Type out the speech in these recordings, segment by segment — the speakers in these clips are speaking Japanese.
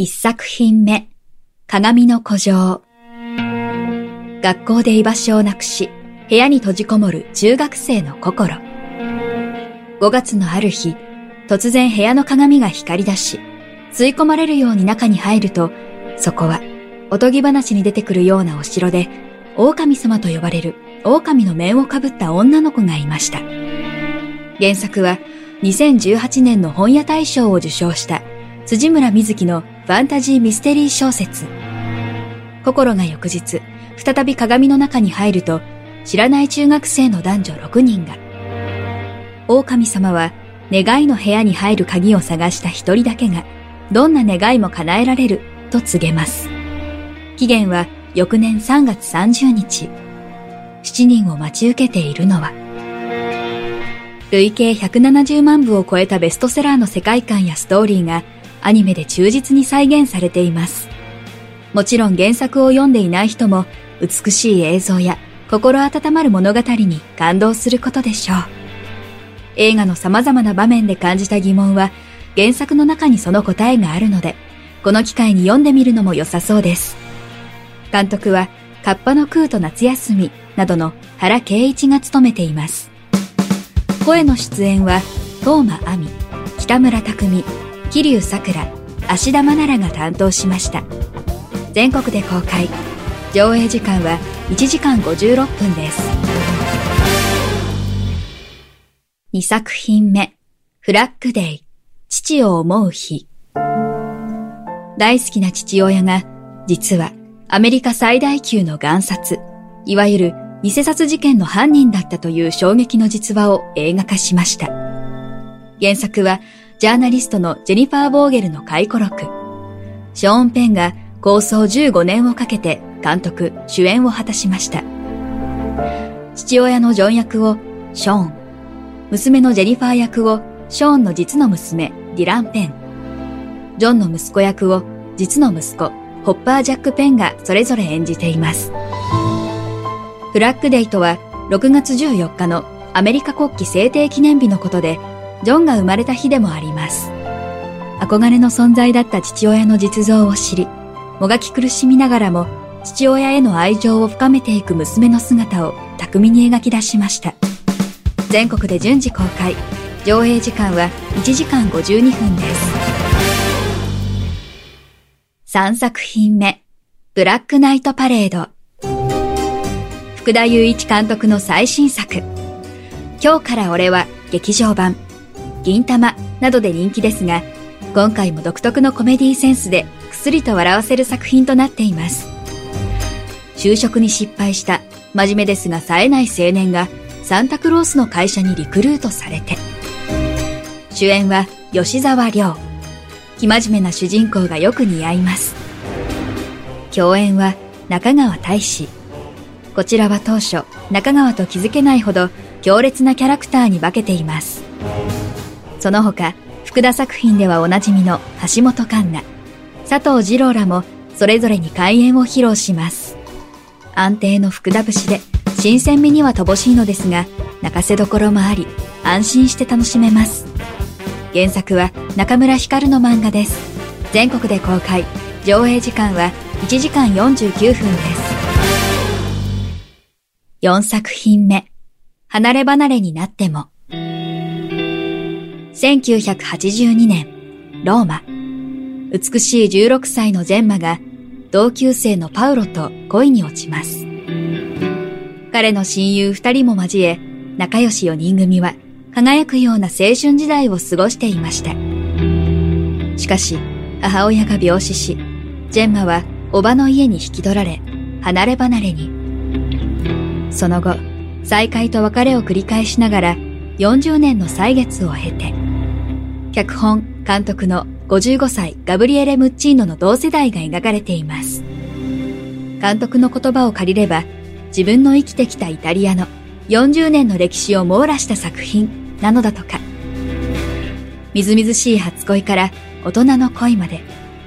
一作品目、鏡の古城。学校で居場所をなくし、部屋に閉じこもる中学生の心。5月のある日、突然部屋の鏡が光り出し、吸い込まれるように中に入ると、そこは、おとぎ話に出てくるようなお城で、狼様と呼ばれる狼の面をかぶった女の子がいました。原作は2018年の本屋大賞を受賞した辻村瑞希のファンタジーミステリー小説。心が翌日、再び鏡の中に入ると、知らない中学生の男女6人が、狼様は願いの部屋に入る鍵を探した一人だけが、どんな願いも叶えられると告げます。期限は翌年3月30日。7人を待ち受けているのは、累計170万部を超えたベストセラーの世界観やストーリーがアニメで忠実に再現されています。もちろん原作を読んでいない人も美しい映像や心温まる物語に感動することでしょう。映画の様々な場面で感じた疑問は原作の中にその答えがあるので、この機会に読んでみるのも良さそうです。監督は、カッパの空と夏休みなどの原敬一が務めています。声の出演は、東間亜美、北村匠海、桐生桜、芦田愛菜が担当しました。全国で公開。上映時間は1時間56分です。2作品目、フラッグデイ、父を思う日。大好きな父親が、実はアメリカ最大級の贋札、いわゆる偽札事件の犯人だったという衝撃の実話を映画化しました。原作は、ジャーナリストのジェニファー・ボーゲルの回顧録。ショーン・ペンが構想15年をかけて監督、主演を果たしました。父親のジョン役をショーン、娘のジェニファー役をショーンの実の娘、ディラン・ペン。ジョンの息子役を実の息子、ホッパー・ジャック・ペンがそれぞれ演じています。フラッグデイとは6月14日のアメリカ国旗制定記念日のことで、ジョンが生まれた日でもあります。憧れの存在だった父親の実像を知り、もがき苦しみながらも父親への愛情を深めていく娘の姿を巧みに描き出しました。全国で順次公開。上映時間は1時間52分です。3作品目、ブラックナイトパレード。福田雄一監督の最新作。今日から俺は劇場版、銀玉などで人気ですが、今回も独特のコメディセンスでくすりと笑わせる作品となっています。就職に失敗した真面目ですが冴えない青年がサンタクロースの会社にリクルートされて、主演は吉沢亮。生真面目な主人公がよく似合います。共演は中川大志。こちらは当初、中川と気づけないほど強烈なキャラクターに化けています。その他、福田作品ではおなじみの橋本環奈、佐藤二郎らもそれぞれに開演を披露します。安定の福田節で、新鮮味には乏しいのですが、泣かせどころもあり、安心して楽しめます。原作は中村光の漫画です。全国で公開。上映時間は1時間49分です。4作品目。離れ離れになっても。1982年、ローマ。美しい16歳のジェンマが同級生のパウロと恋に落ちます。彼の親友二人も交え、仲良し4人組は輝くような青春時代を過ごしていました。しかし、母親が病死し、ジェンマはおばの家に引き取られ、離れ離れに。その後、再会と別れを繰り返しながら、40年の歳月を経て、脚本、監督の55歳ガブリエレ・ムッチーノの同世代が描かれています。監督の言葉を借りれば、自分の生きてきたイタリアの40年の歴史を網羅した作品なのだとか。みずみずしい初恋から大人の恋まで、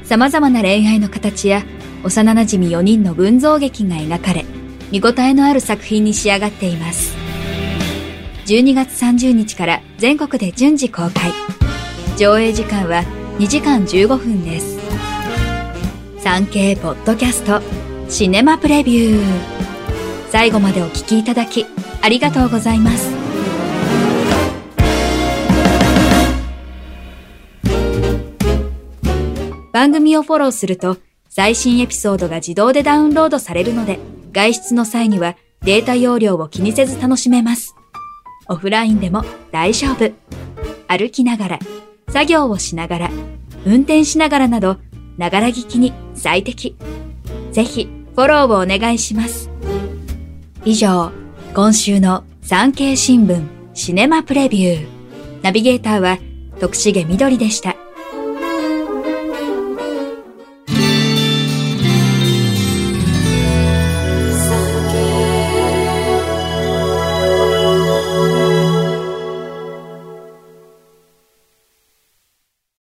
様々な恋愛の形や幼馴染4人の群像劇が描かれ、見応えのある作品に仕上がっています。12月30日から全国で順次公開。上映時間は2時間15分です。産経ポッドキャストシネマプレビュー。最後までお聞きいただきありがとうございます。番組をフォローすると最新エピソードが自動でダウンロードされるので外出の際にはデータ容量を気にせず楽しめます。オフラインでも大丈夫。歩きながら、作業をしながら、運転しながらなど、ながら聞きに最適。ぜひ、フォローをお願いします。以上、今週の産経新聞シネマプレビュー。ナビゲーターは徳重みどりでした。